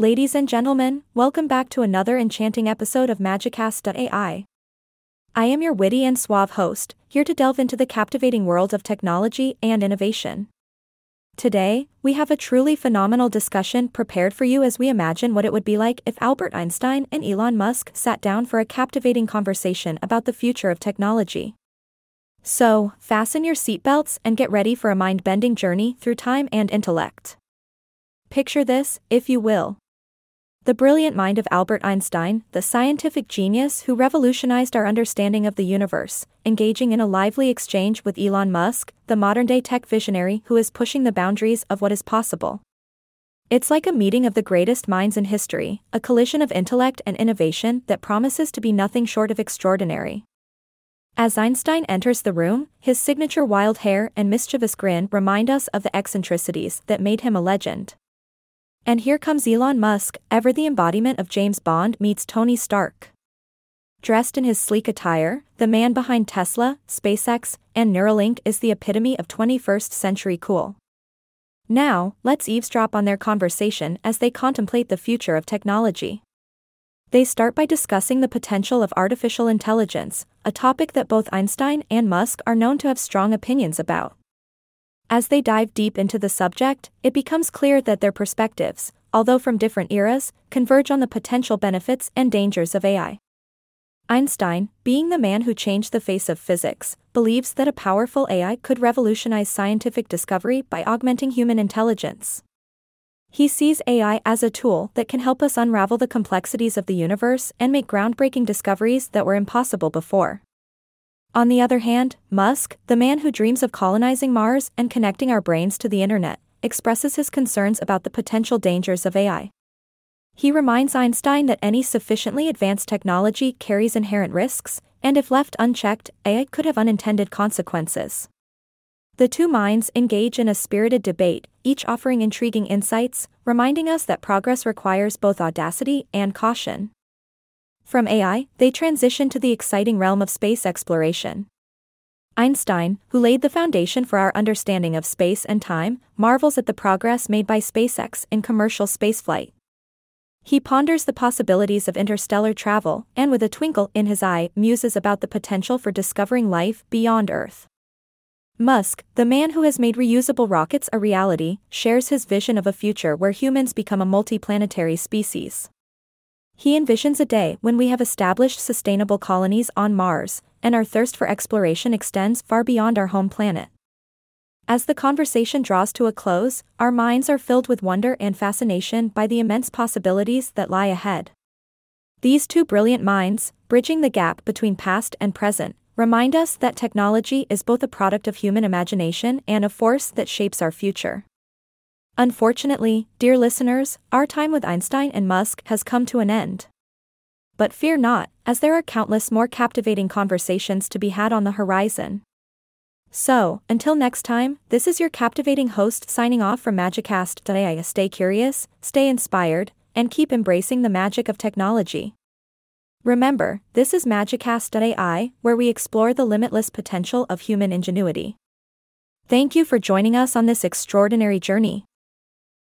Ladies and gentlemen, welcome back to another enchanting episode of Magicast.ai. I am your witty and suave host, here to delve into the captivating world of technology and innovation. Today, we have a truly phenomenal discussion prepared for you as we imagine what it would be like if Albert Einstein and Elon Musk sat down for a captivating conversation about the future of technology. So, fasten your seatbelts and get ready for a mind bending journey through time and intellect. Picture this, if you will. The brilliant mind of Albert Einstein, the scientific genius who revolutionized our understanding of the universe, engaging in a lively exchange with Elon Musk, the modern day tech visionary who is pushing the boundaries of what is possible. It's like a meeting of the greatest minds in history, a collision of intellect and innovation that promises to be nothing short of extraordinary. As Einstein enters the room, his signature wild hair and mischievous grin remind us of the eccentricities that made him a legend. And here comes Elon Musk, ever the embodiment of James Bond meets Tony Stark. Dressed in his sleek attire, the man behind Tesla, SpaceX, and Neuralink is the epitome of 21st century cool. Now, let's eavesdrop on their conversation as they contemplate the future of technology. They start by discussing the potential of artificial intelligence, a topic that both Einstein and Musk are known to have strong opinions about. As they dive deep into the subject, it becomes clear that their perspectives, although from different eras, converge on the potential benefits and dangers of AI. Einstein, being the man who changed the face of physics, believes that a powerful AI could revolutionize scientific discovery by augmenting human intelligence. He sees AI as a tool that can help us unravel the complexities of the universe and make groundbreaking discoveries that were impossible before. On the other hand, Musk, the man who dreams of colonizing Mars and connecting our brains to the internet, expresses his concerns about the potential dangers of AI. He reminds Einstein that any sufficiently advanced technology carries inherent risks, and if left unchecked, AI could have unintended consequences. The two minds engage in a spirited debate, each offering intriguing insights, reminding us that progress requires both audacity and caution. From AI, they transition to the exciting realm of space exploration. Einstein, who laid the foundation for our understanding of space and time, marvels at the progress made by SpaceX in commercial spaceflight. He ponders the possibilities of interstellar travel and, with a twinkle in his eye, muses about the potential for discovering life beyond Earth. Musk, the man who has made reusable rockets a reality, shares his vision of a future where humans become a multiplanetary species. He envisions a day when we have established sustainable colonies on Mars, and our thirst for exploration extends far beyond our home planet. As the conversation draws to a close, our minds are filled with wonder and fascination by the immense possibilities that lie ahead. These two brilliant minds, bridging the gap between past and present, remind us that technology is both a product of human imagination and a force that shapes our future. Unfortunately, dear listeners, our time with Einstein and Musk has come to an end. But fear not, as there are countless more captivating conversations to be had on the horizon. So, until next time, this is your captivating host signing off from Magicast.ai. Stay curious, stay inspired, and keep embracing the magic of technology. Remember, this is Magicast.ai, where we explore the limitless potential of human ingenuity. Thank you for joining us on this extraordinary journey.